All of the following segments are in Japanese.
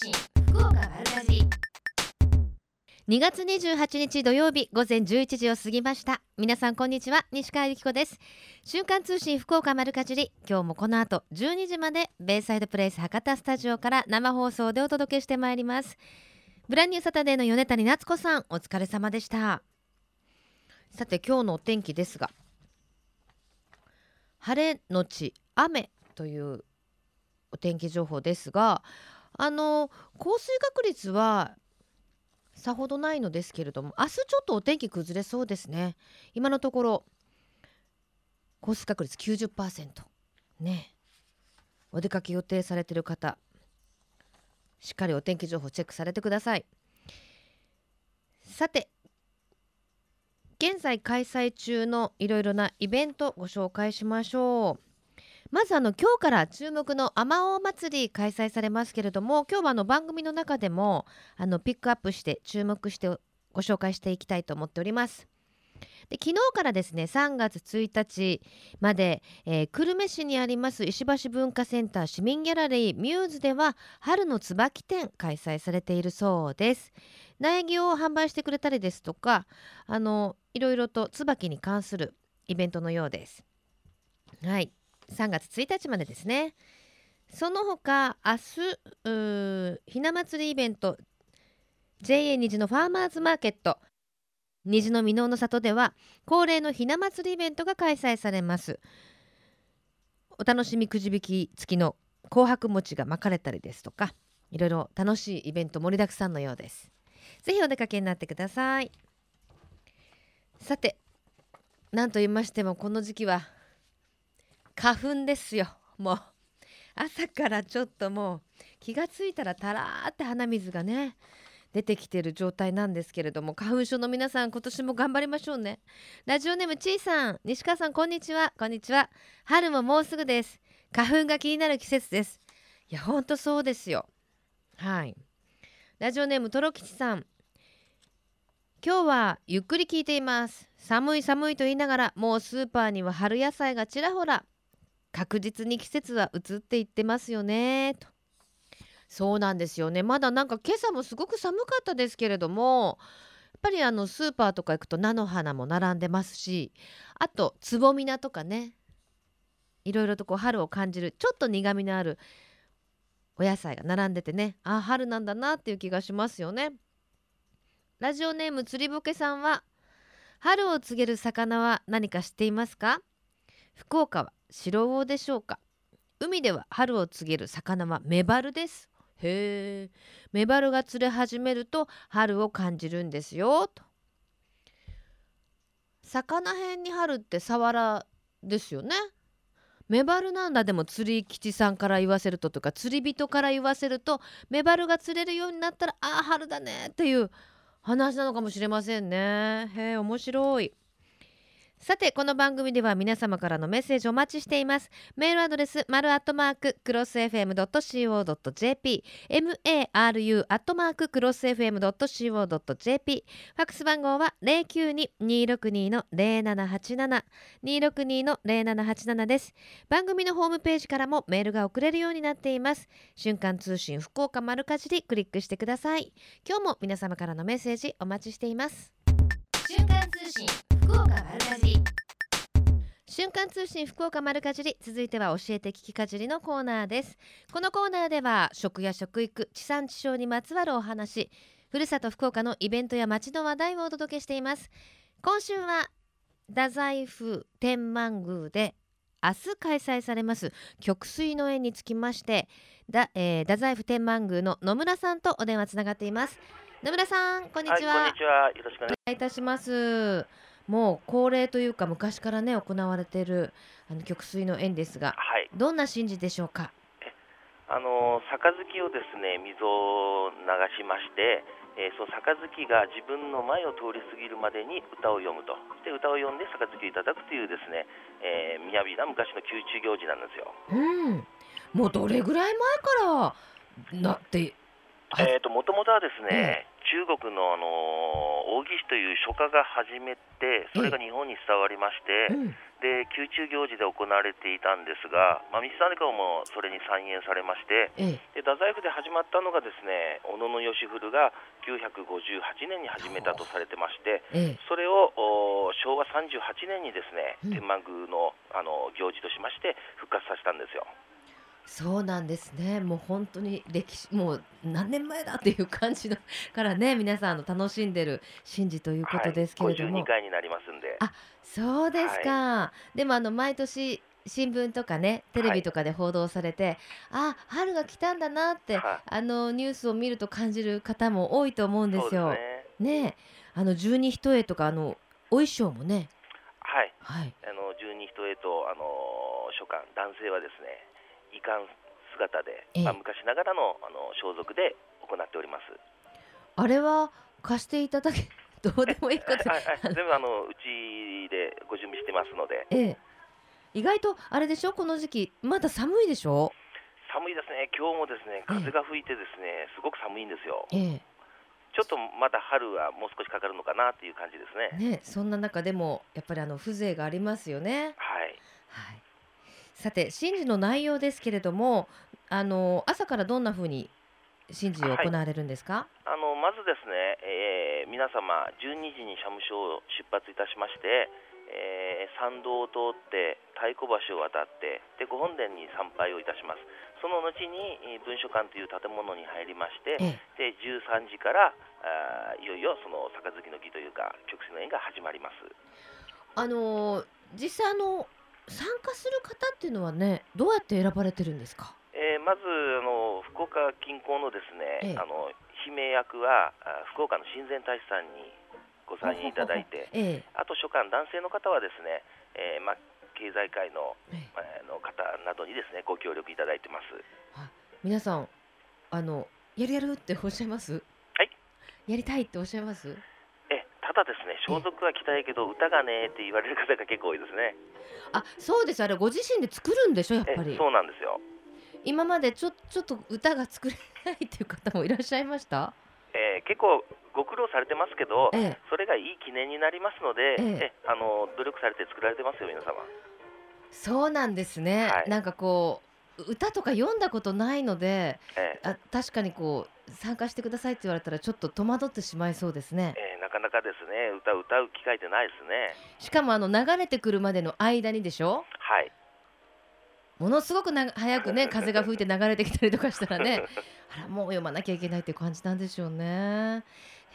信福岡丸かじり。2月28日土曜日午前11時を過ぎました。皆さんこんにちは。西川由紀子です。瞬間通信福岡丸かじり。今日もこの後12時までベイサイドプレイス博多スタジオから生放送でお届けしてまいります。ブランニューサタデーの米谷夏子さんお疲れ様でした。さて今日のお天気ですが晴れのち雨というお天気情報ですがあの降水確率はさほどないのですけれども明日ちょっとお天気崩れそうですね。今のところ降水確率90%ね。お出かけ予定されている方しっかりお天気情報チェックされてください。さて現在開催中のいろいろなイベントご紹介しましょう。まずあの今日から注目のあまおう祭り開催されますけれども今日はあの番組の中でもあのピックアップして注目してご紹介していきたいと思っております。で昨日からですね3月1日まで、えー、久留米市にあります石橋文化センター市民ギャラリーミューズでは春の椿展開催されているそうです。苗木を販売してくれたりですとかあのいろいろと椿に関するイベントのようです。はい。3月1日までですね。その他明日ひな祭りイベント。JA 虹のファーマーズマーケット。虹の箕面の里では恒例のひな祭りイベントが開催されます。お楽しみくじ引き付きの紅白餅が巻かれたりですとかいろいろ楽しいイベント盛りだくさんのようです。ぜひお出かけになってください。さて何と言いましてもこの時期は花粉ですよ。もう。朝からちょっともう気がついたらたらーって鼻水がね出てきてる状態なんですけれども花粉症の皆さん今年も頑張りましょうね。ラジオネームちいさん西川さんこんにちは。こんにちは。春ももうすぐです。花粉が気になる季節です。いやほんとそうですよ。はい。ラジオネームとろきちさん。今日はゆっくり聞いています。寒い寒いと言いながらもうスーパーには春野菜がちらほら。確実に季節は移っていってますよね。と。そうなんですよね。まだなんか今朝もすごく寒かったですけれどもやっぱりあのスーパーとか行くと菜の花も並んでますしあとつぼみ菜とかね。いろいろとこう春を感じるちょっと苦みのあるお野菜が並んでてね。あ春なんだなっていう気がしますよね。ラジオネーム釣りぼけさんは春を告げる魚は何か知っていますか？福岡は白魚でしょうか？海では春を告げる魚はメバルです。へえメバルが釣れ始めると春を感じるんですよと。魚辺に春ってサワラですよね。メバルなんだでも釣り吉さんから言わせるととか釣り人から言わせるとメバルが釣れるようになったらああ春だねっていう話なのかもしれませんね。へえ面白い。さてこの番組では皆様からのメッセージお待ちしています。メールアドレス丸アットマーククロス FM.co.jp maru アットマーククロス FM.co.jp ファックス番号は092-262の0787 262の0787です。番組のホームページからもメールが送れるようになっています。瞬間通信福岡丸かじりクリックしてください。今日も皆様からのメッセージお待ちしています。瞬間通信。瞬間通信福岡丸かじり続いては教えて聞きかじりのコーナーです。このコーナーでは食や食育地産地消にまつわるお話ふるさと福岡のイベントや街の話題をお届けしています。今週は太宰府天満宮で明日開催されます曲水の縁につきましてだ、えー、太宰府天満宮の野村さんとお電話つながっています。野村さんこんにちは、はい、こんにちは。よろしくお願いいたしますもう恒例というか昔からね行われているあの曲水の縁ですが、はい、どんな神事でしょうか？あの杯をですね水を流しまして、えー、その杯が自分の前を通り過ぎるまでに歌を読むと。で歌を読んで杯をいただくというですね、えー、雅な昔の宮中行事なんですよ。うん、もうどれぐらい前からなってえーと、もともとはですね、中国の、あの王羲之という書家が始めてそれが日本に伝わりまして、うん。で宮中行事で行われていたんですが、まあ、三沢公もそれに参演されましてええ。で太宰府で始まったのがですね小野義古が958年に始めたとされてましてええ。それをお昭和38年にですねうん。天満宮のあの行事としまして復活させたんですよ。そうなんですね。もう本当に歴史もう何年前だっていう感じのからね。皆さんあの楽しんでる神事ということですけれども、はい、52回になりますんで。あそうですか。でもあの毎年新聞とかねテレビとかで報道されて、あ春が来たんだなって、はあのニュースを見ると感じる方も多いと思うんですよ。すね。ねえ。あの十二一重とかあのお衣装もね。はい。はい。あの十二人へとあの書簡男性はですね衣冠姿で、ええ。まあ、昔ながらのあの装束で行っております。あれは貸していただけ どうでもいいこと。はいはい、全部あのうちでご準備してますので。ええ。意外とあれでしょこの時期まだ寒いでしょ？寒いですね。今日もですね風が吹いてですねすごく寒いんですよ。えちょっとまだ春はもう少しかかるのかなっていう感じですえね。ねそんな中でもやっぱりあの風情がありますよね。はい。はいさて神事の内容ですけれどもあの朝からどんな風に神事を行われるんですか、あのまずですね、えー皆様12時に社務所を出発いたしまして、えー参道を通って太鼓橋を渡ってで御本殿に参拝をいたします。その後にえー文書館という建物に入りましてええ。で13時からあーいよいよその杯の儀というか曲師の宴が始まります。あの実際あの参加する方っていうのはねどうやって選ばれてるんですか？えーまずあの福岡近郊のですね、ええ。あの姫役はあ福岡の親善大使さんにご参演いただいて ええ。あと書簡男性の方はですね、えーまあ、経済界の,、ええ。まあの方などにですねご協力いただいてます。皆さんあのやるやるっておっしゃいます？はい。やりたいっておっしゃいます？えただですね装束は着たいけど歌がねって言われる方が結構多いですね。あそうです。あれご自身で作るんでしょ？やっえぱり。そうなんですよ。今までちょちょっと歌が作れないっていう方もいらっしゃいました？えー結構ご苦労されてますけど、ええ。それがいい記念になりますので、ええ。えあの努力されて作られてますよ皆様。そうなんですね、はい。なんかこう歌とか読んだことないのでえあ確かにこう参加してくださいって言われたらちょっと戸惑ってしまいそうですね。えかなかですね歌を歌う機会ってないですね。しかもあの流れてくるまでの間にでしょ？はい。ものすごくな早くね 風が吹いて流れてきたりとかしたらね あらもう読まなきゃいけないって感じなんでしょうね。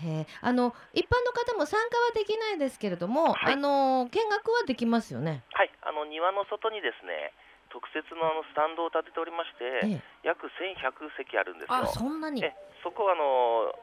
へえあの一般の方も参加はできないですけれども、はいあの見学はできますよね？はい、あの庭の外にですね特設のあのスタンドを建てておりまして、ええ、約1100席あるんですよ。あそんなに？えそこをあの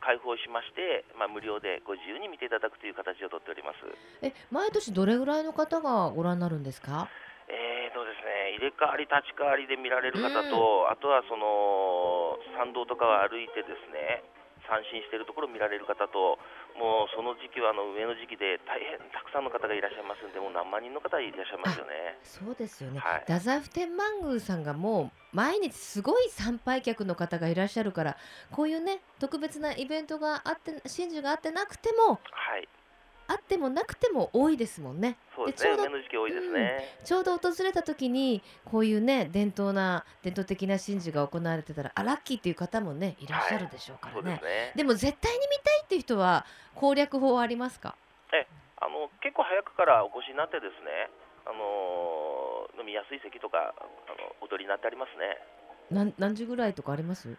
開放しまして、まあ、無料でご自由に見ていただくという形をとっております。え毎年どれぐらいの方がご覧になるんですか？えーとですね、入れ替わり立ち替わりで見られる方と、あとはその参道とかを歩いてですね三振しているところを見られる方ともうその時期はあの上の時期で大変たくさんの方がいらっしゃいますんでもう何万人の方いらっしゃいますよね。そうですよね、はい。太宰府天満宮さんがもう毎日すごい参拝客の方がいらっしゃるからこういうね特別なイベントがあって神事があってなくてもはい、あってもなくても多いですもんね。そうですね。でちょうど梅の時期多いですね。ちょうど訪れた時にこういうね伝統な伝統的な神事が行われてたらあラッキーっていう方もねいらっしゃるでしょうからね。そうですね。でも絶対に見たいっていう人は攻略法はありますか？あの結構早くからお越しになってですね、あのー飲みやすい席とかあのお取りになってありますね。なん何時ぐらいとかあります？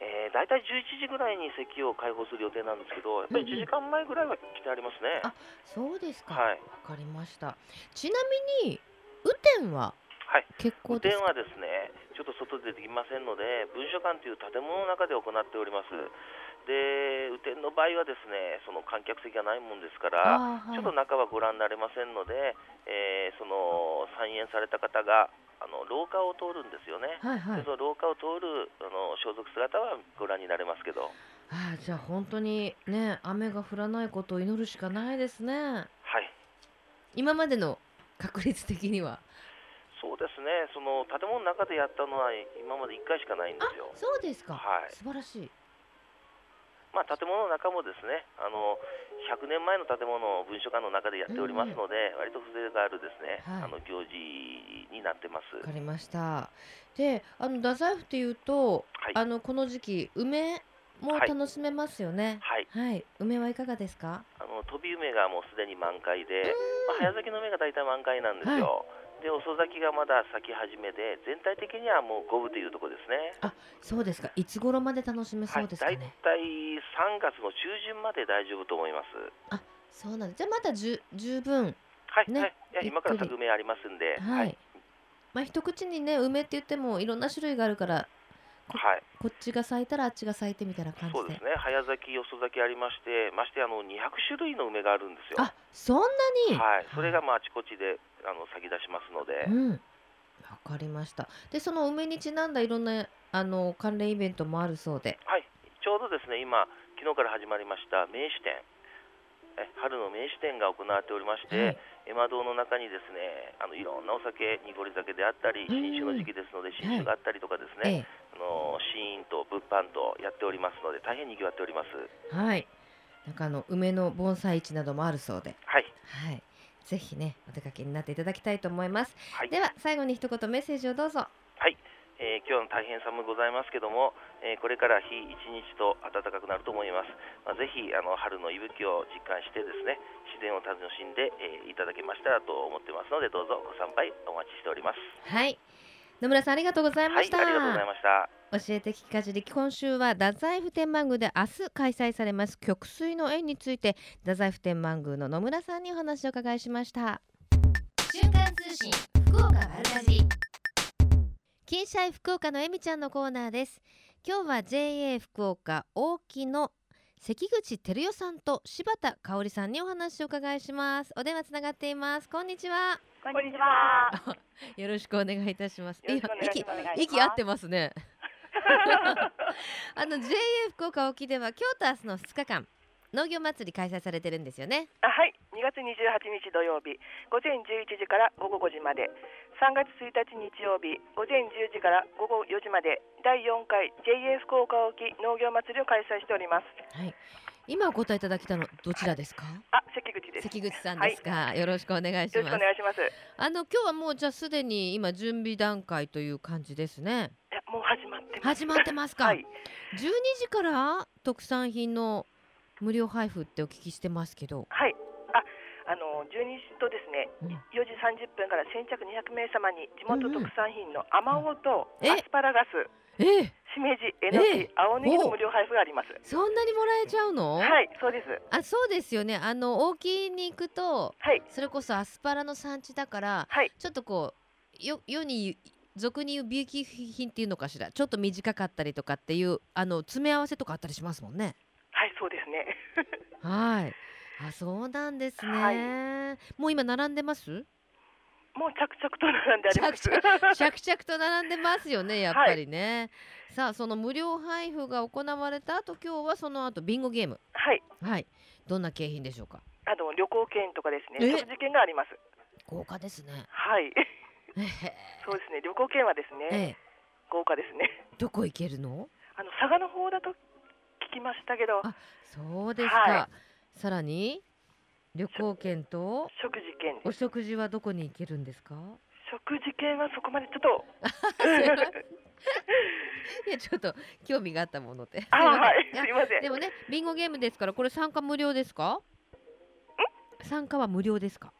えー、大体11時ぐらいに席を開放する予定なんですけど、やっぱり1時間前ぐらいは来てありますね。あそうですか。はい、わかりました。ちなみに雨天ははい、結構ですか？雨天はですね、ちょっと外でできませんので、文書館という建物の中で行っております。で、雨天の場合はですね、その観客席がないもんですから、はいちょっと中はご覧になれませんので、えーその参演された方があの廊下を通るんですよね。はいはいで。その廊下を通るあの装束姿はご覧になれますけど、あーじゃあ本当にね雨が降らないことを祈るしかないですね。はい、今までの確率的には。そうですね、その建物の中でやったのは今まで1回しかないんであすよ。そうですか。はい素晴らしい。まあ、建物の中もですねあの100年前の建物を文書館の中でやっておりますので、割と風情があるですね、はいあの行事になってます。わかりました。で、あの太宰府っていうと、はいあのこの時期梅もはい楽しめますよね。はい、はい、梅はいかがですか？あの飛び梅がもうすでに満開で、まあ、早咲きの梅が大体満開なんですよ。で遅咲きがまだ咲き始めで全体的にはもう五分というところですね。そうですか。いつ頃まで楽しめそうですかはい、ね？大体3月の中旬まで大丈夫と思います。そうなんです。じゃあまだじゅ十分。はい、ねはい、い今から咲く梅ありますんで、はい。まあ一口にね梅って言ってもいろんな種類があるからはい、こっちが咲いたらあっちが咲いてみたいな感じで。そうですね。早咲き、遅咲きありまして、ましてあの200種類の梅があるんですよ。あ、そんなに？はい、それがまああちこちであの咲き出しますので、うん。わかりました。でその梅にちなんだいろんなあの関連イベントもあるそうで。はい、ちょうどですね今昨日から始まりました名酒展。え春の名酒展が行われておりまして、はいエマ堂の中にですねあのいろんなお酒濁り酒であったりうん新酒の時期ですので新酒があったりとかですね、のシーンと物販とやっておりますので大変にぎわっておりますえ、はい。なんかあの梅の盆栽市などもあるそうで。はいはい。ぜひねお出かけになっていただきたいと思います。はいでは最後に一言メッセージをどうぞ。えー今日の大変寒ございますけども、えーこれから日一日と暖かくなると思います、まあ、ぜひあの春の息吹を実感してですね自然を楽しんで、えーいただけましたらと思ってますのでどうぞご参拝お待ちしておりますはい。野村さんありがとうございました。はいありがとうございました。教えて聞きかじり今週は太宰府天満宮で明日開催されます曲水の縁について太宰府天満宮の野村さんにお話を伺いしました。瞬間通信福岡丸かじり。金シャイ福岡のえみちゃんのコーナーです。今日は JA 福岡大木の関口照代さんと柴田香織さんにお話を伺いします。お電話つながっています。こんにちは。こんにちは。よろしくお願いいたします。息息合ってますね。あの JA 福岡沖では今日と明日の2日間農業祭り開催されてるんですよね。あはい、2月28日土曜日、午前11時から午後5時まで、3月1日日曜日、午前10時から午後4時まで、第4回 JA 福岡沖農業祭りを開催しております。はい今お答えいただきたのどちらですか？あ、関口です。関口さんですか、よろしくお願いしよろしますくお願いします。いあの今日はもうじゃあすでに今準備段階という感じですねや、もう始まってます。始まってますか、はい、12時から特産品の無料配布ってお聞きしてますけど、はい。あ、あの12時とですね、うん。4時30分から先着200名様に地元特産品のアマオとえ？アスパラガス、え？えしめじ、えのき、え？え青ネギの無料配布があります。そんなにもらえちゃうの、はい、そうです。あそうですよね。あの大きいに行くとはい、それこそアスパラの産地だからはい。ちょっとこうよ世に俗に言う B 級品っていうのかしら？ちょっと短かったりとかっていうあの詰め合わせとかあったりしますもんね。はい、そうですね。はいあそうなんですね、はもう今並んでます？もう着々と並んであります。着々 と並んでますよねやっぱりね、さあその無料配布が行われた後今日はその後ビンゴゲーム。はい、はい。どんな景品でしょうか？あの旅行券とかですえ？ね、食事券があります。豪華ですね。はい、えそうですね、旅行券はですね、ええ。え豪華ですね。どこ行けるの？あの佐賀の方だと聞きましたけど。あ、そうですか、はさらに旅行券と食事券。お食事はどこに行けるんですか？食事券はそこまでちょっと。いやちょっと興味があったもので。あ、はい、すいません。でもねビンゴゲームですからこれ参加無料ですか？参加は無料ですか？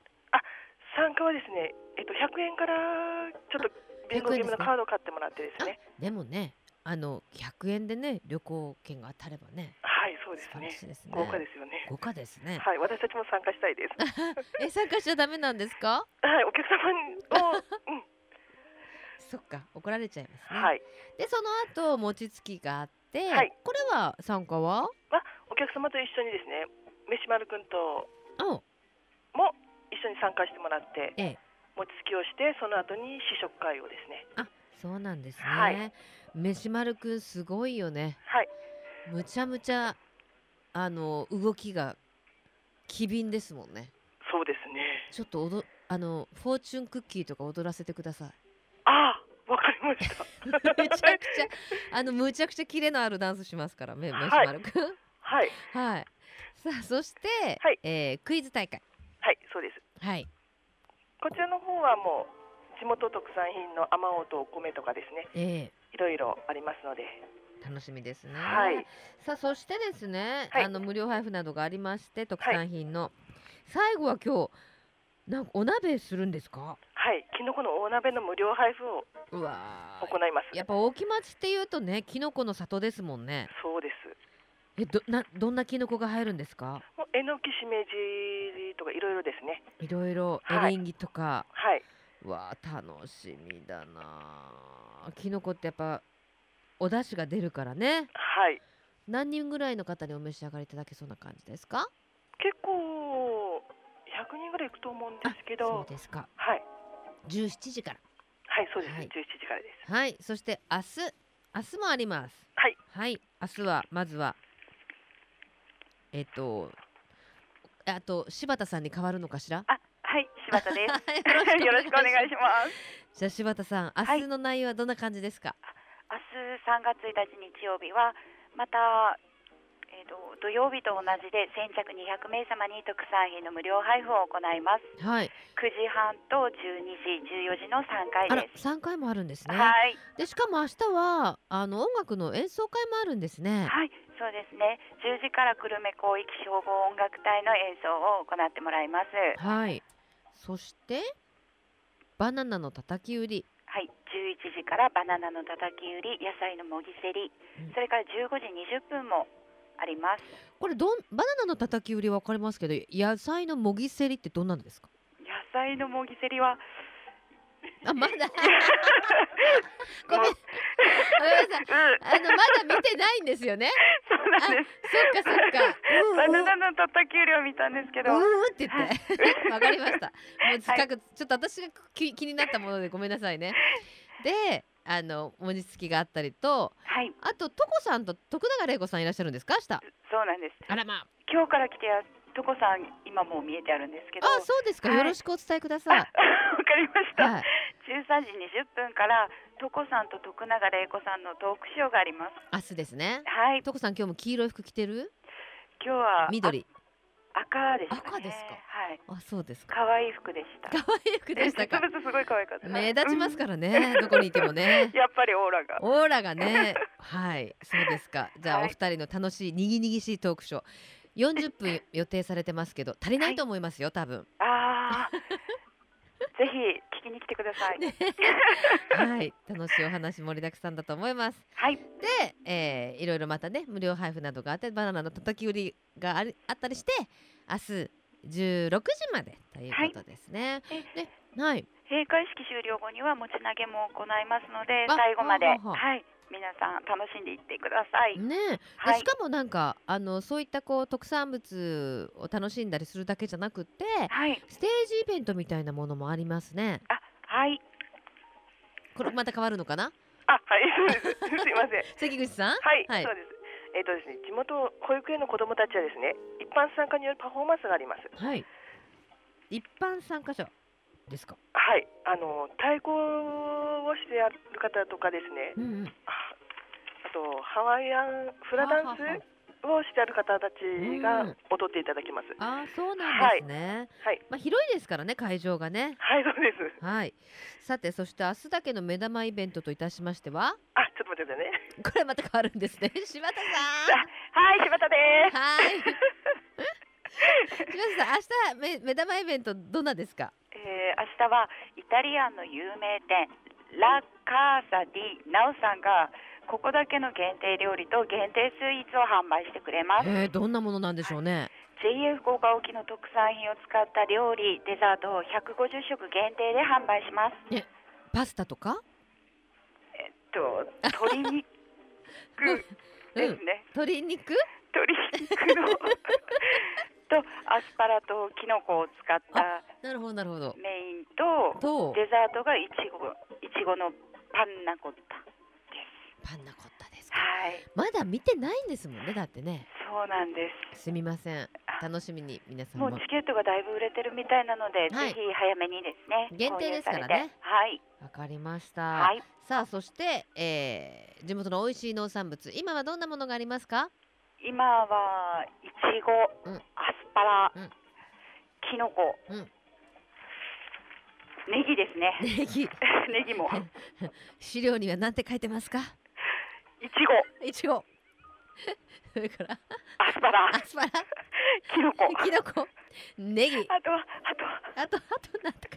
参加はですね、えっと100円からちょっとビンゴゲームのカードを買ってもらってですね。でもねあの100円でね旅行券が当たればね。はい、そうですね。豪華ですよね。豪華ですね。はい、私たちも参加したいです。え参加しちゃダメなんですか？はい、お客様を、うん、そっか怒られちゃいますね、はい、でその後餅つきがあって、はい。これは参加は？お客様と一緒にですね、飯丸くんとう。んも一緒に参加してもらって、ええ。餅つきをして、その後に試食会をですね。そうなんですね、はい。飯丸くんすごいよね。はい、むちゃむちゃあの動きが機敏ですもんねそうですね。ちょっと踊あのフォーチュンクッキーとか踊らせてくださいああ、わかりました。めちゃくちゃあのむちゃくちゃキレのあるダンスしますからめはい飯丸くん、はいはい。さあそして、はいえークイズ大会。はいそうですはい。こちらの方はもう地元特産品のあまおうとお米とかですねえいろいろありますのでー楽しみですね。はい。さあそしてですね、はい。あの無料配布などがありまして特産品の、最後は今日なんかお鍋するんですか？はい。きのこの大鍋の無料配布をうわー。行います。やっぱ大木町っていうとねキノコの里ですもんね。そうです。えどなどんなキノコが入るんですか？もうえのきしめじとかいろいろですね。いろいろエはい。リンギとか。はい。うわあ楽しみだなあキノコってやっぱお出汁が出るからね。はい。何人ぐらいの方にお召し上がりいただけそうな感じですか？結構100人ぐらいいくと思うんですけそうどですか。はい。17時から。はいそうです、はい。17時からです。はいそして明日明日もあります。はい。はい。明日はまずはえっとあと柴田さんに変わるのかしら？あ、はい、柴田です。よ よろしくお願いします。じゃあ柴田さん明はい日の内容はどんな感じですか、明日3月1日日曜日はまた、えー、と土曜日と同じで先着200名様に特産品の無料配布を行います。はい9時半と12時、14時の3回です。3回もあるんですねはい、でしかも明日はあの音楽の演奏会もあるんですね。はい、そうですね。10時から久留米広域消防音楽隊の演奏を行ってもらいます。はい。そしてバナナのたたき売り。はい、11時からバナナのたたき売り、野菜のもぎせりうん、それから15時20分もあります。これどんバナナのたたき売りわかりますけど野菜のもぎせりってどんなんですか？野菜のもぎせりはあまだ？ごめん。ごめんなさい。あのまだ見てないんですよね。そうなんです。そっかそっか。うんバうんナナのたたき売りを見たんですけど、うんうんって言って。わかりました。もうはい近く、ちょっと私が気気になったものでごめんなさいね。で、あの文字付きがあったりと、はい、あとトコさんと徳永玲子さんいらっしゃるんですか？明日。そうなんです。あらまあ。今日から来てやとこさん今もう見えてあるんですけど、あ、そうですか。はいよろしくお伝えくだあさい。わかりました。はい。13時20分からとこさんと徳永玲子さんのトークショーがあります。明日ですね。はい、トコさん今日も黄色い服着てる？今日は緑。あ赤でしたね。赤ですか？はい、あ、そうですか。可愛い服でした。可愛い服でしたか？すごい可愛かった。目立ちますかからね。どこにいてもね。やっぱりオーラが。オーラがね。はい。そうですか。じゃあ、はいお二人の楽しいにぎにぎしいトークショー。40分予定されてますけど足りないと思いますよ多分。ああ、ぜひ聞きに来てください。ね。はい。楽しいお話盛りだくさんだと思います。はい、で、えーいろいろまたね無料配布などがあってバナナのたたき売りがありあったりして明日16時までということですね。えではい。閉会式終了後には持ち投げも行いますのであ最後まで。はあはあはあ。はい皆さん楽しんでいってください。ねはい。しかもなんかあのそういったこう特産物を楽しんだりするだけじゃなくってはい、ステージイベントみたいなものもありますね。あはい、これまた変わるのかな？あはい。そうですすいません。関口さん？はい、はい。そうです。えっ、とですね地元保育園の子どもたちはですね一般参加によるパフォーマンスがあります。はい。一般参加者ですか？はいあの太鼓をしてやる方とかですね。うんうん。ああとハワイアンフラダンスをしてある方たちがうん踊っていただきます、ああそうなんですね、はいまあ広いですからね会場がね。はいそうです。はい。さてそして明日だけの目玉イベントといたしましては？あちょっと待ってくださいね。これまた変わるんですね。柴田さはい、柴田です。んはい。柴田さん明日め目玉イベントどんなですか？えー、明日はイタリアンの有名店ラ・カーサ・ディ・ナウさんがここだけの限定料理と限定スイーツを販売してくれます。えー、どんなものなんでしょうね？JA 福岡沖の特産品を使った料理、デザートを150食限定で販売します。パスタとか？えっと鶏肉ですね。鶏肉？鶏肉の とアスパラとキノコを使ったなるほどなるほど。メインととデザートがいちごいちごのパンナコッタです。パンナコッタですか。はい、まだ見てないんですもんねだってね。そうなんです。すみません。あ楽しみに皆さんも。もうチケットがだいぶ売れてるみたいなので、はい。ぜひ早めにですね。限定ですからね。はい、わかりました、はい。さあそして、えー地元の美味しい農産物今はどんなものがありますか？今はいちご、うん。アスパラ、うん。きのこ、うん。ネギですね。ネギ。ネギも。資料には何て書いてますか？いちごいちごそれから？アスパラ。アスパラ？きのこきのこネギ。あとはあとは。あとあとなんとか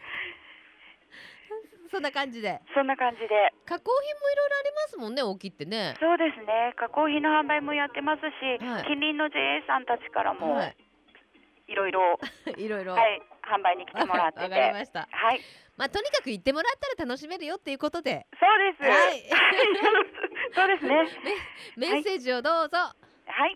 そんな感じで。そんな感じで。加工品もいろいろありますもんね大きいってね。そうですね。加工品の販売もやってますし、はい。近隣の JA さんたちからもはい。いろいろ、いろいろ。はい、販売に来てもらって。てわかりました。はい。まあとにかく行ってもらったら楽しめるよっていうことで。そうです、はい。そうですね。メッセージをどうぞ。はい。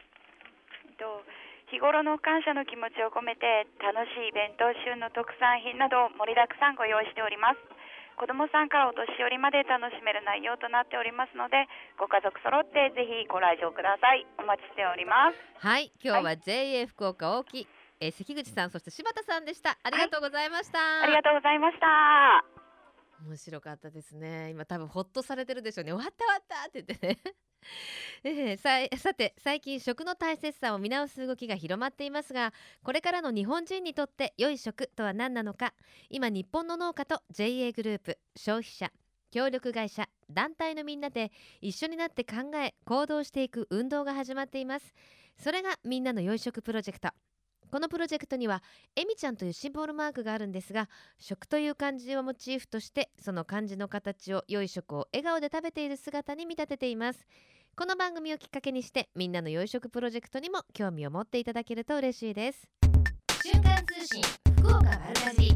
えっと日頃の感謝の気持ちを込めて楽しいイベント旬の特産品など盛りだくさんご用意しております子どもさんからお年寄りまで楽しめる内容となっておりますのでご家族揃ってぜひご来場ください。お待ちしております。はい今日は JA 福岡大木、えー関口さんそして柴田さんでした。ありがとうございました、ありがとうございました面白かったですね。今多分ホッとされてるでしょうね。終わった終わったって言ってね。えーささて最近食の大切さを見直す動きが広まっていますがこれからの日本人にとって良い食とは何なのか。今日本の農家と JA グループ消費者協力会社団体のみんなで一緒になって考え行動していく運動が始まっています。それがみんなの良い食プロジェクト。このプロジェクトにはえみちゃんというシンボルマークがあるんですが食という漢字をモチーフとしてその漢字の形を良い食を笑顔で食べている姿に見立てています。この番組をきっかけにしてみんなの良い食プロジェクトにも興味を持っていただけると嬉しいです。瞬間通信福岡丸かじり。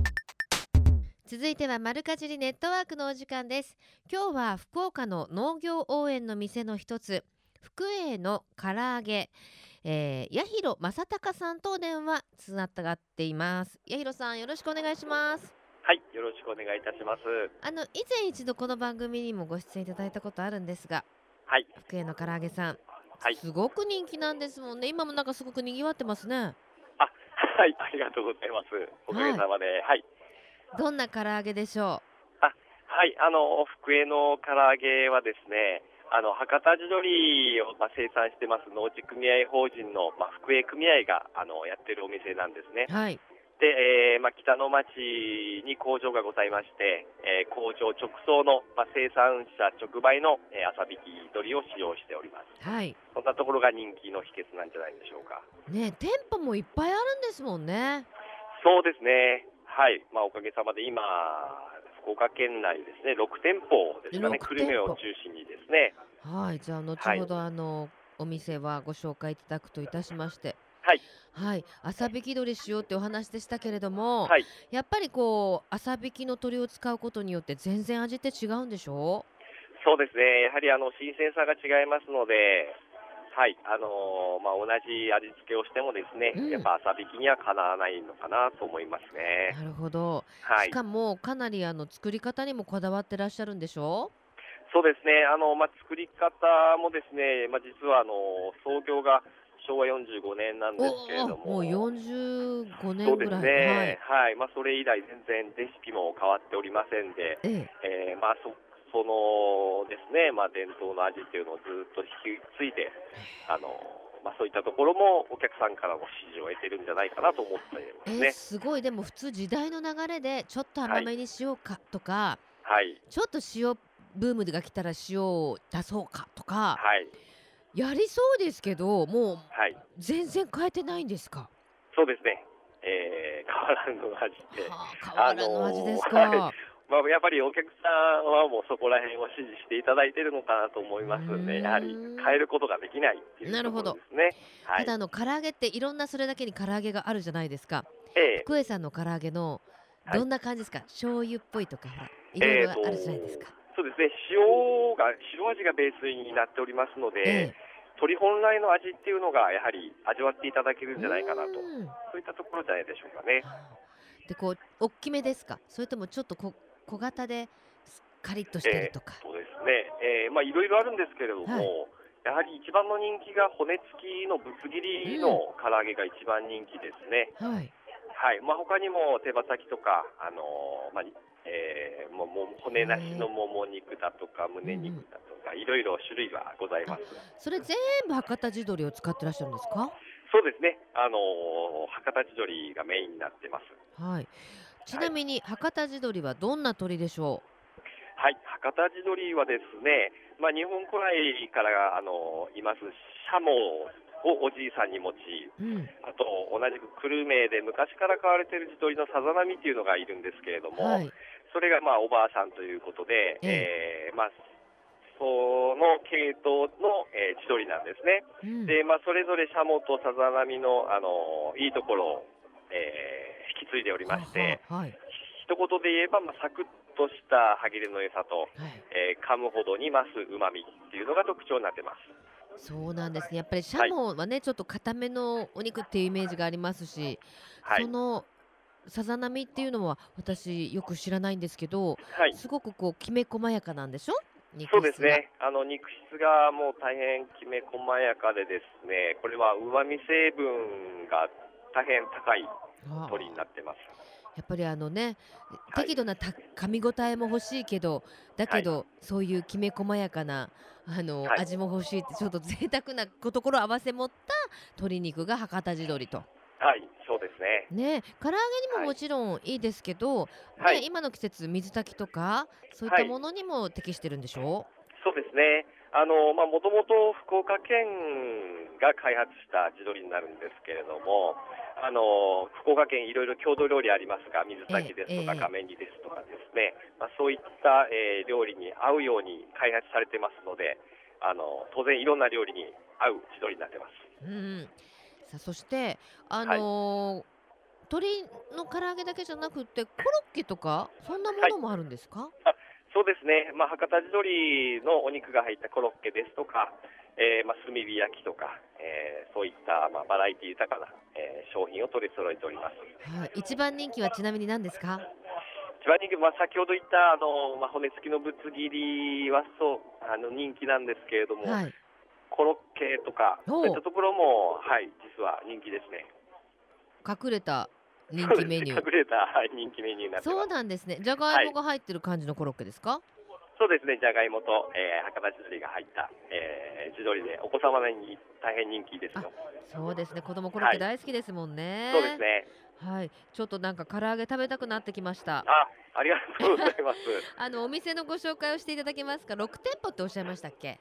続いては丸かじりネットワークのお時間です。今日は福岡の農業応援の店の一つ福栄の唐揚げえー、八広正隆さんとお電話つながっています。八広さんよろしくお願いします。はい、よろしくお願いいたします。あの以前一度この番組にもご出演いただいたことあるんですがはい、福栄の唐揚げさん、はい。すごく人気なんですもんね。今もなんかすごく賑わってますね。あ、はい、ありがとうございます。おかげさまで、はい、どんな唐揚げでしょはい、あの福江の唐揚げはですね、あの博多地鶏をまあ生産してます農地組合法人のまあ福江組合があのやってるお店なんですねう。はいで、えーまあ北の町に工場がございまして、えー工場直送のまあ生産者直売の、えー、朝引き鶏を使用しております。はいそんなところが人気の秘訣なんじゃないでしょうか。ね店舗もいっぱいあるんですもんねそうですね。はい。まあ、おかげさまで今、福岡県内ですね、6店舗ですかね、6久留米を中心にですね。はいじゃあ後ほど、あのお店はご紹介いただくといたしましてはい。はい朝引き鶏しようってお話でしたけれども、はい。やっぱりこう朝引きの鶏を使うことによって全然味って違うんでしょそうですね。やはり、あの、新鮮さが違いますので、はい。あのーまあ、同じ味付けをしてもですね、うんやっぱ朝引きにはかなわないのかなと思いますね。なるほど、はいし。かもかなりあの作り方にもこだわってらっしゃるんでしょそうですね。あの、まあ、作り方もですね、まあ、実は、あの、創業が昭和45年なんですけれども。もう45そう年ぐらい。ですね、はい、まあ、それ以来、全然レシピも変わっておりませんで、はい、ええ。えーまあ、そそのですね、まあ、伝統の味っていうのをずっと引き継いで、あのまあ、そういったところもお客さんからの支持を得てるんじゃないかなと思っていまえーすね。すごい。でも普通時代の流れでちょっと甘めにしようかとか、はい、ちょっと塩ブームが来たら塩を出そうかとかはい、やりそうですけどもうはい、全然変えてないんですか？そうですね、えー変わらぬ味って、はあ変わらぬ味ですか、あのーはまあ、やっぱりお客さんはもうそこら辺を支持していただいてるのかなと思いますんうーん。で、やはり変えることができないっていうとこなるほど。ろですね。はい。ただあの唐揚げっていろんなそれだけに唐揚げがあるじゃないですか。ええ。福江さんの唐揚げのはい。どんな感じですか、醤油っぽいとかいろいろあるじゃないですか、そうですね、塩が塩味がベースになっておりますので、え鶏本来の味っていうのがやはり味わっていただけるんじゃないかなと、うん。そういったところじゃないでしょうかね。でこう大きめですか？それともちょっとこ小型でカリッとしてるとか、そうですね、えーまあいろいろあるんですけれども、はい。やはり一番の人気が骨付きのぶつ切りの唐揚げが一番人気ですね。はい。はい、まあ他にも手羽先とか、あのーまあえーもも骨なしのもも肉だとか胸肉だとがいろいろ種類はございます。それ全部博多地鶏を使ってらっしゃるんですか？そうですね。あのー博多地鶏がメインになってます。はい。ちなみに博多地鶏はどんな鳥でしょはい、博多地鶏はですね、まあ、日本古来からあのいますシャモをおじいさんに持ち、ううん。あと同じく久留米で昔から飼われている地鶏のさざ波っていうのがいるんですけれども、はいそれがまあおばあさんということで、えーまあ、その系統の、えー地鶏なんですね。うんで、まあ、それぞれシャモとさざ波の、あのいいところを、えー引き継いでおりまして、ははい一言で言えば、まあ、サクッとした歯切れの良さと、はいえー噛むほどに増すうまみっていうのが特徴になってます。そうなんですねやっぱりシャモはね、ちょっと固めのお肉っていうイメージがありますし、はいそ。のさざ波っていうのは私よく知らないんですけどはい。すごくこうきめ細やかなんでしょ？肉質がそうですね。あの肉質がもう大変きめ細やかでですね、これは旨味成分が大変高いああ鶏になってます。やっぱりあのねはい適度なた噛み応えも欲しいけどだけど、そういうきめ細やかなあの、はい味も欲しいってちょっと贅沢なところを合わせ持った鶏肉が博多地鶏と。はい、ね。ね唐揚げにもはい。もちろんいいですけど、はい。ね、今の季節水炊きとかそういったはい。ものにも適してるんでしょ？そうですね。あのまあもともと福岡県が開発した地鶏になるんですけれども、あの福岡県いろいろ郷土料理ありますが、水炊きですとかええ亀煮ですとかですね、まあそういった、えー料理に合うように開発されてますので、あの当然いろんな料理に合う地鶏になってます。うん、さあそしてあのー鶏の唐揚げだけじゃなくてコロッケとかそんなものもあるんですか、そうですね、まあ、博多地鶏のお肉が入ったコロッケですとか、えーまあ、炭火焼きとか、えーそういった、まあ、バラエティ豊かな、えー商品を取り揃えております。はい、一番人気はちなみに何ですか？一番人気、まあ、先ほど言ったあの、まあ、骨付きのぶつ切りはそうあの人気なんですけれども、はいコロッケとか、そういったところも、はい、実は人気ですね。隠れた人気メニュー。隠れた、はい、人気メニューになってます。そうなんですね。じゃがいもが入ってる感じのコロッケですか、そうですね、じゃがいもと、えー博多地鶏が入った、えー地鶏で、お子様に大変人気ですよ。そうですね。子供コロッケ大好きですもんね、そうですね。はい。ちょっとなんか唐揚げ食べたくなってきました。あ、ありがとうございます。あのお店のご紹介をしていただけますか？6店舗っておっしゃいましたっけ？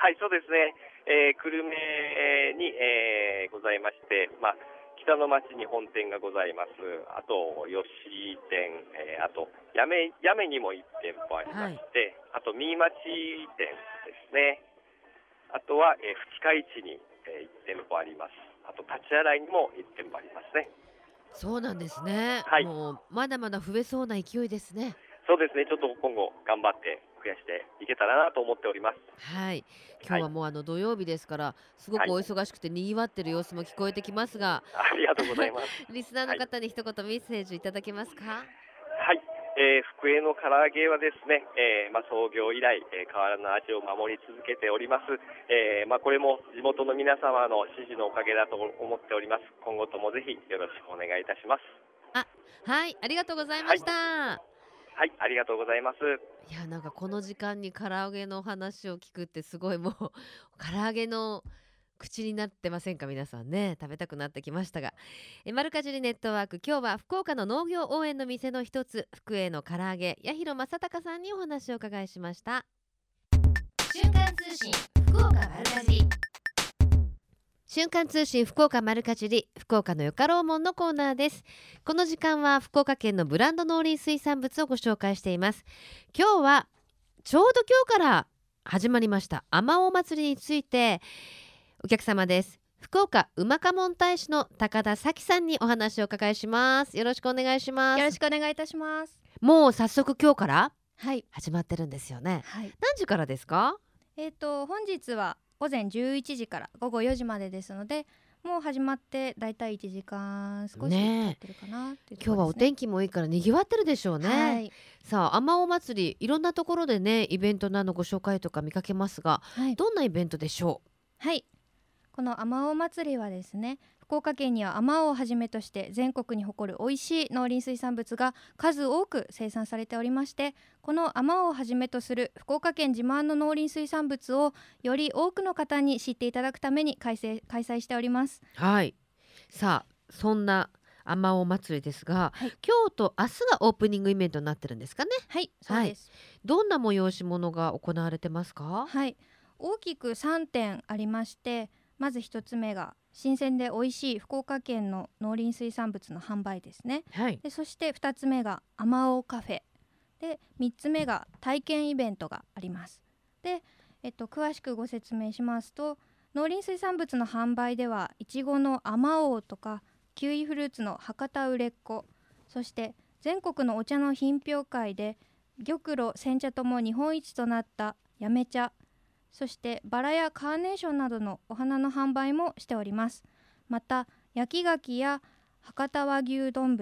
はい、そうですね。えー、久留米に、えーございまして、まあ、北の町に本店がございます。あと、吉店、えーあと、八女、八女にも1店舗ありまして、あと、新町店ですね。あとは、えー二日市に、え1店舗あります。あと、立ち洗いにも1店舗ありますね。そうなんですね、はいもうまだまだ増えそうな勢いですねそうですね、ちょっと今後頑張って増やしていけたらなと思っております。はい。今日はもうあの土曜日ですからすごくお忙しくてにぎわってる様子も聞こえてきますが、ありがとうございます。リスナーの方に一言メッセージいただけますか？はい、えー福江の唐揚げはですね、えーまあ、創業以来、えー変わらぬ味を守り続けております、えーまあ、これも地元の皆様の支持のおかげだと思っております。今後ともぜひよろしくお願いいたします。はい。ありがとうございました、はいありがとうございます。いやなんかこの時間に唐揚げの話を聞くってすごいもう 唐揚げの口になってませんか？皆さんね。食べたくなってきましたが。えマルカジリネットワーク今日は福岡の農業応援の店の一つ福栄の唐揚げ八尋正隆さんにお話を伺いしました。瞬間通信福岡丸かじ。り瞬間通信福岡丸かじり福岡のよかろうもんのコーナーです。この時間は福岡県のブランド農林水産物をご紹介しています。今日はちょうど今日から始まりました。あまお祭りについてお客様です。福岡うまかもん大使の高田咲さんにお話をお伺いします。よろしくお願いします。よろしくお願いいたします。もう早速今日からはい。始まってるんですよね。はい。何時からですか？えっ、と本日は午前11時から午後4時までですので、もう始まってだいたい1時間少し経ってるかなね、今日はお天気もいいから賑わってるでしょうね、はい。さあ、あまお祭り、いろんなところでね、イベントなどご紹介とか見かけますが、はい。どんなイベントでしょはい。このあまお祭りはですね、福岡県にはあまおうをはじめとして全国に誇る美味しい農林水産物が数多く生産されておりましてこのあまおうをはじめとする福岡県自慢の農林水産物をより多くの方に知っていただくために開催開催しております。はい。さあそんなあまおう祭りですが、はい。今日と明日がオープニングイベントになってるんですかね？はいそうです。どんな催し物が行われてますか？はい、大きく3点ありましてまず1つ目が新鮮で美味しい福岡県の農林水産物の販売ですね。はい。でそして2つ目があまおうカフェ。で3つ目が体験イベントがあります。で、えっと、詳しくご説明しますと農林水産物の販売ではいちごのあまおうとかキウイフルーツの博多売れっ子そして全国のお茶の品評会で玉露煎茶とも日本一となったやめ茶そしてバラやカーネーションなどのお花の販売もしております。また焼き牡蠣や博多和牛丼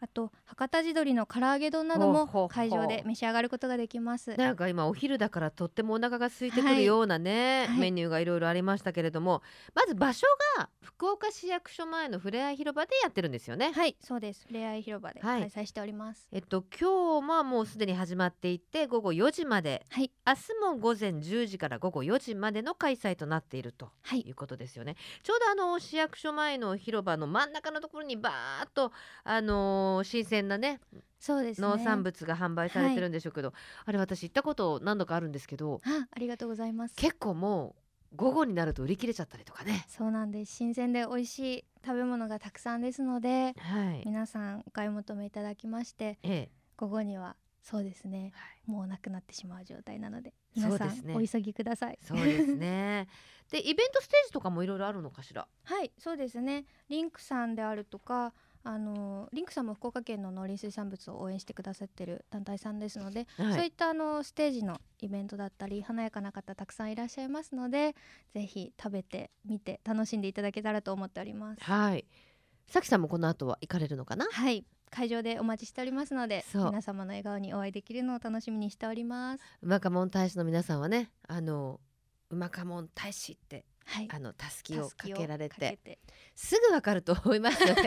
あと博多地鶏の唐揚げ丼なども会場で召し上がることができます。なんか今お昼だからとってもお腹が空いてくはい。るようなね、はい。メニューがいろいろありましたけれどもまず場所が福岡市役所前のふれあい広場でやってるんですよね。はいそうです。ふれあい広場ではい。開催しております。えっと今日はもうすでに始まっていて午後4時まで。はい。明日も午前10時から午後4時までの開催となっているとはい。いうことですよね。ちょうどあの市役所前の広場の真ん中のところにバーッとあのー新鮮なねそうですね。農産物が販売されてるんでしょうけど、あれ私行ったこと何度かあるんですけどあありがとうございます。結構もう午後になると売り切れちゃったりとかね。そうなんです。新鮮で美味しい食べ物がたくさんですのではい。皆さんお買い求めいただきましてええ、午後にはそうですね。はい。もうなくなってしまう状態なので皆さん、ねお急ぎください。そうですね。でイベントステージとかもいろいろあるのかしら？はいそうですね。リンクさんであるとかあのリンクさんも福岡県の農林水産物を応援してくださってる団体さんですので、はい。そういったあのステージのイベントだったり華やかな方たくさんいらっしゃいますのでぜひ食べてみて楽しんでいただけたらと思っております。はい。さきさんもこの後は行かれるのかな？はい。会場でお待ちしておりますので皆様の笑顔にお会いできるのを楽しみにしております。うまかもん大使の皆さんはね、あのうまかもん大使ってはい。あのたすきをかけられて。すぐわかると思います。ので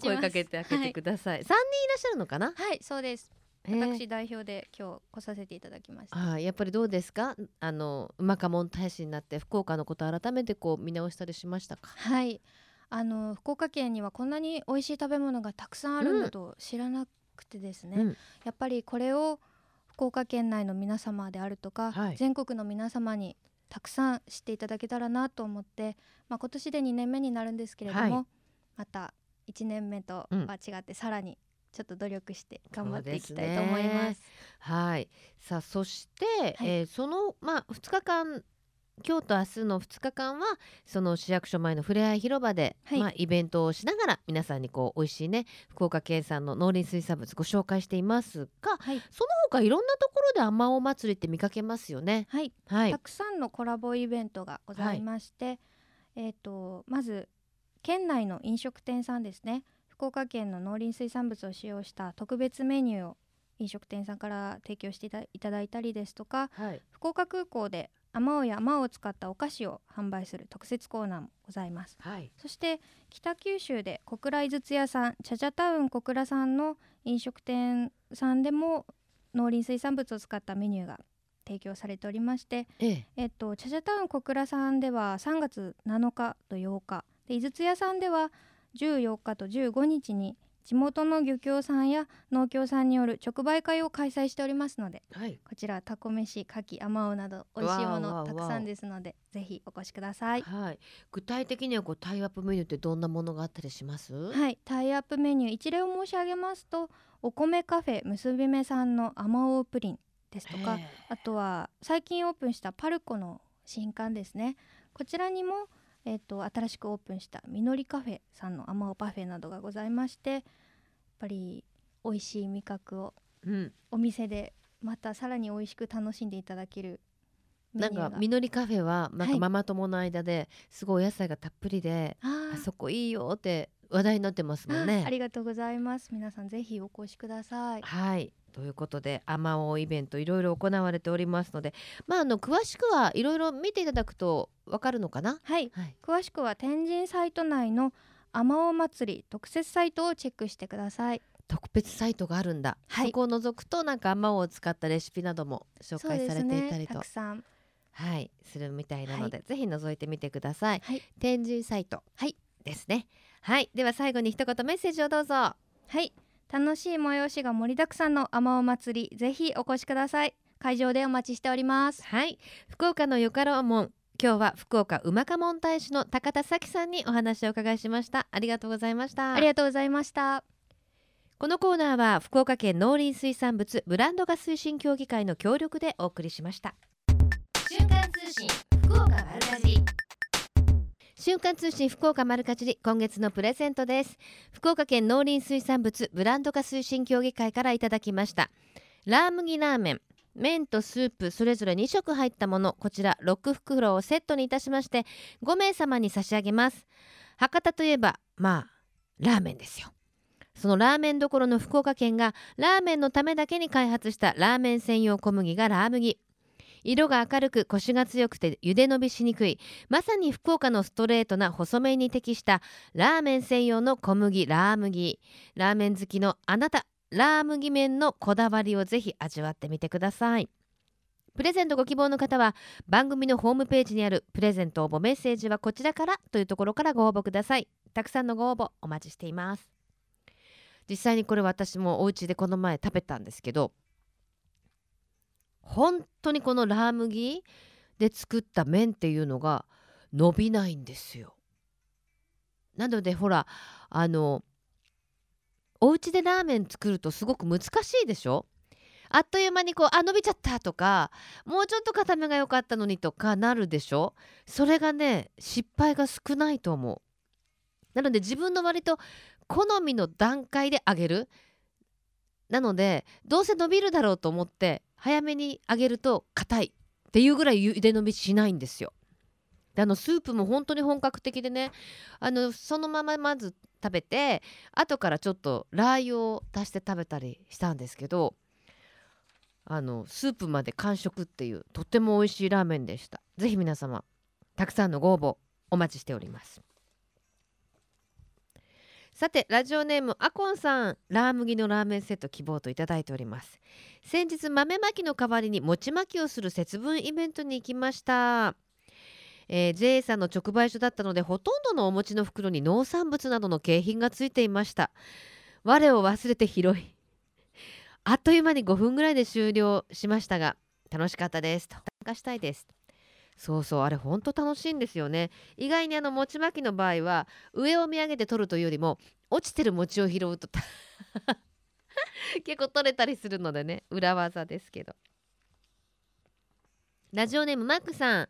声かけてあげてください。三、人いらっしゃるのかな？はい、はい、そうです。えー。私代表で今日来させていただきましたあーやっぱりどうですか？あのうまかもん大使になって福岡のこと改めてこう見直したりしましたか？はい。あの福岡県にはこんなに美味しい食べ物がたくさんあるんだと知らなくてですね、うん。やっぱりこれを福岡県内の皆様であるとか、はい。全国の皆様にたくさん知っていただけたらなと思って、まあ、今年で2年目になるんですけれども、はい。また1年目とうん。は違ってさらにちょっと努力して頑張っていきたいと思います。はい。さあそして、はい。えーそのまあ2日間今日と明日の2日間はその市役所前のふれあい広場で、はい。まあ、イベントをしながら皆さんにこう美味しいね福岡県産の農林水産物ご紹介していますがはい、その他いろんなところであまお祭りって見かけますよね。はい。はい。たくさんのコラボイベントがございまして、えー、とまず県内の飲食店さんですね。福岡県の農林水産物を使用した特別メニューを飲食店さんから提供していたいただいたりですとかはい。福岡空港であまおうやあまおうを使ったお菓子を販売する特設コーナーもございます。はい。そして北九州で小倉井筒屋さんチャチャタウン小倉さんの飲食店さんでも農林水産物を使ったメニューが提供されておりましてええ。えっと、チャチャタウン小倉さんでは3月7日と8日。で井筒屋さんでは14日と15日に地元の漁協さんや農協さんによる直売会を開催しておりますのではい。こちらタコ飯牡蠣あまおうなど美味しいものたくさんですのでぜひお越しください。はい、具体的にはこうタイアップメニューってどんなものがあったりします？はい、タイアップメニュー一例を申し上げますとお米カフェ結び目さんのあまおうプリンですとかへあとは最近オープンしたパルコの新館ですね。こちらにも、えっと新しくオープンしたみのりカフェさんのあまおうパフェなどがございましてやっぱり美味しい味覚をーうん、お店でまたさらに美味しく楽しんでいただけるメなんかみのりカフェはなんかはい。ママ友の間ですごいお野菜がたっぷりで、あー。あそこいいよって話題になってますもんね。ああ。りがとうございます。皆さんぜひお越しください。はいということであまおうイベントいろいろ行われておりますのでまああの詳しくはいろいろ見ていただくとわかるのかな？はい。はい。詳しくは天神サイト内のあまお祭り特設サイトをチェックしてください。特別サイトがあるんだ、はい。そこを覗くとなんかあまおうを使ったレシピなども紹介されていたりと、たくさん。はい。するみたいなので、ぜひ覗いてみてください。はい。天神サイトはい。ですね。はい。では最後に一言メッセージをどうぞ。はい楽しい催しが盛りだくさんのあまお祭りぜひお越しください。会場でお待ちしております。はい。福岡のよかろう門今日は福岡うまか門大使の高田咲さんにお話をお伺いしました。ありがとうございました。ありがとうございました。このコーナーは福岡県農林水産物ブランド化推進協議会の協力でお送りしました。瞬間通信福岡丸かじり瞬間通信福岡丸かじり今月のプレゼントです。福岡県農林水産物ブランド化推進協議会からいただきました。ラー麦ラーメン麺とスープそれぞれ2食入ったものこちら6袋をセットにいたしまして5名様に差し上げます。博多といえばまあラーメンですよ。そのラーメンどころの福岡県がラーメンのためだけに開発したラーメン専用小麦がラー麦色が明るくコシが強くて茹で伸びしにくい。まさに福岡のストレートな細麺に適したラーメン専用の小麦ラー麦。ラーメン好きのあなたラー麦麺のこだわりをぜひ味わってみてください。プレゼントご希望の方は番組のホームページにあるプレゼント応募メッセージはこちらからというところからご応募ください。たくさんのご応募お待ちしています。実際にこれ私もお家でこの前食べたんですけど本当にこのラー麦で作った麺っていうのが伸びないんですよ。なのでほらあのお家でラーメン作るとすごく難しいでしょ？あっという間にこうあ伸びちゃったとかもうちょっと固めが良かったのにとかなるでしょ？それがね失敗が少ないと思う。なので自分の割と好みの段階で揚げるなのでどうせ伸びるだろうと思って早めに揚げると硬いっていうぐらい茹で伸びしないんですよ。であのスープも本当に本格的でねあのそのまままず食べて後からちょっとラー油を足して食べたりしたんですけどあのスープまで完食っていうとっても美味しいラーメンでした。ぜひ皆様たくさんのご応募お待ちしております。さてラジオネームアコンさんラー麦のラーメンセット希望といただいております。先日豆まきの代わりに餅まきをする節分イベントに行きました。えー、JA さんの直売所だったのでほとんどのお餅の袋に農産物などの景品がついていました。我を忘れて広いあっという間に5分ぐらいで終了しましたが楽しかったです。と。参加したいです。そうそうあれほんと楽しいんですよね。意外にあの餅まきの場合は上を見上げて取るというよりも落ちてる餅を拾うと 結構取れたりするのでね裏技ですけど。ラジオネームマックさん。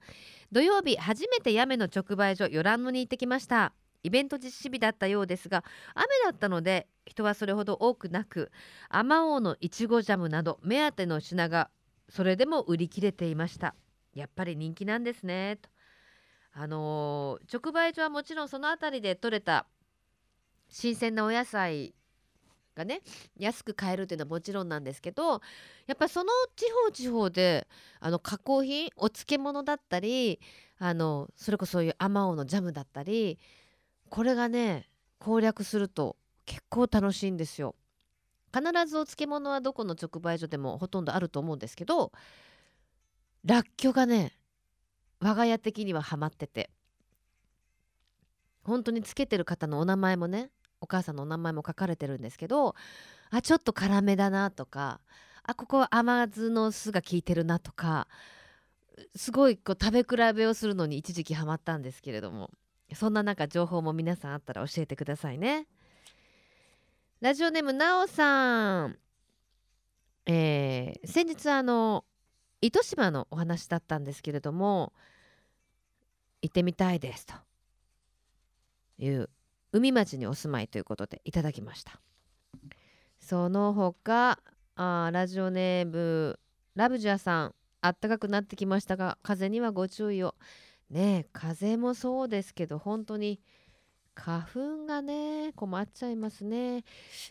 土曜日初めて八女の直売所ヨランノに行ってきました。イベント実施日だったようですが雨だったので人はそれほど多くなくあまおうのいちごジャムなど目当ての品がそれでも売り切れていました。やっぱり人気なんですねとあのー直売所はもちろんその辺りで採れた新鮮なお野菜がね安く買えるっていうのはもちろんなんですけどやっぱその地方地方であの加工品お漬物だったりあのそれこそそういうあまおうのジャムだったりこれがね攻略すると結構楽しいんですよ。必ずお漬物はどこの直売所でもほとんどあると思うんですけどらっきょうがね我が家的にはハマってて本当につけてる方のお名前もねお母さんのお名前も書かれてるんですけどあちょっと辛めだなとかあここは甘酢の酢が効いてるなとかすごいこう食べ比べをするのに一時期ハマったんですけれどもそんななんか情報も皆さんあったら教えてくださいね。ラジオネームなおさん、えー先日あの糸島のお話だったんですけれども行ってみたいですと。いう海町にお住まいということでいただきました。その他あラジオネームラブジャーさんあったかくなってきましたが風にはご注意を。ねえ風もそうですけど本当に花粉がね困っちゃいますね。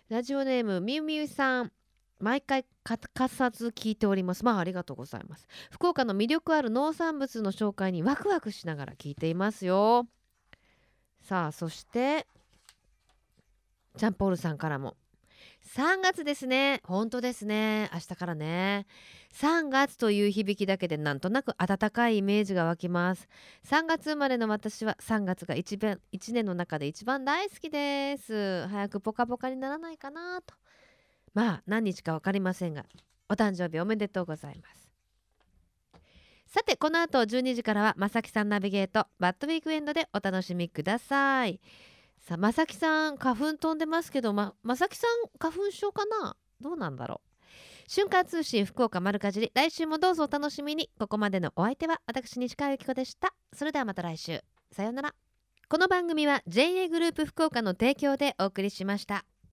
ラジオネームみゆみゆさん毎回欠かさず聞いております。まあありがとうございます。福岡の魅力ある農産物の紹介にワクワクしながら聞いていますよ。さあそしてジャンポールさんからも。3月ですね。本当ですね。明日からね。3月という響きだけでなんとなく暖かいイメージが湧きます。3月生まれの私は3月が一番1年の中で一番大好きです。早くポカポカにならないかなと。まあ何日か分かりませんがお誕生日おめでとうございます。さてこの後12時からはまさきさんナビゲートバッドウィークエンドでお楽しみください。さあまさきさん花粉飛んでますけどままさきさん花粉症かな？どうなんだろう？瞬間通信福岡丸かじり来週もどうぞお楽しみに。ここまでのお相手は私西川由紀子でした。それではまた来週。さようなら。この番組は JA グループ福岡の提供でお送りしました。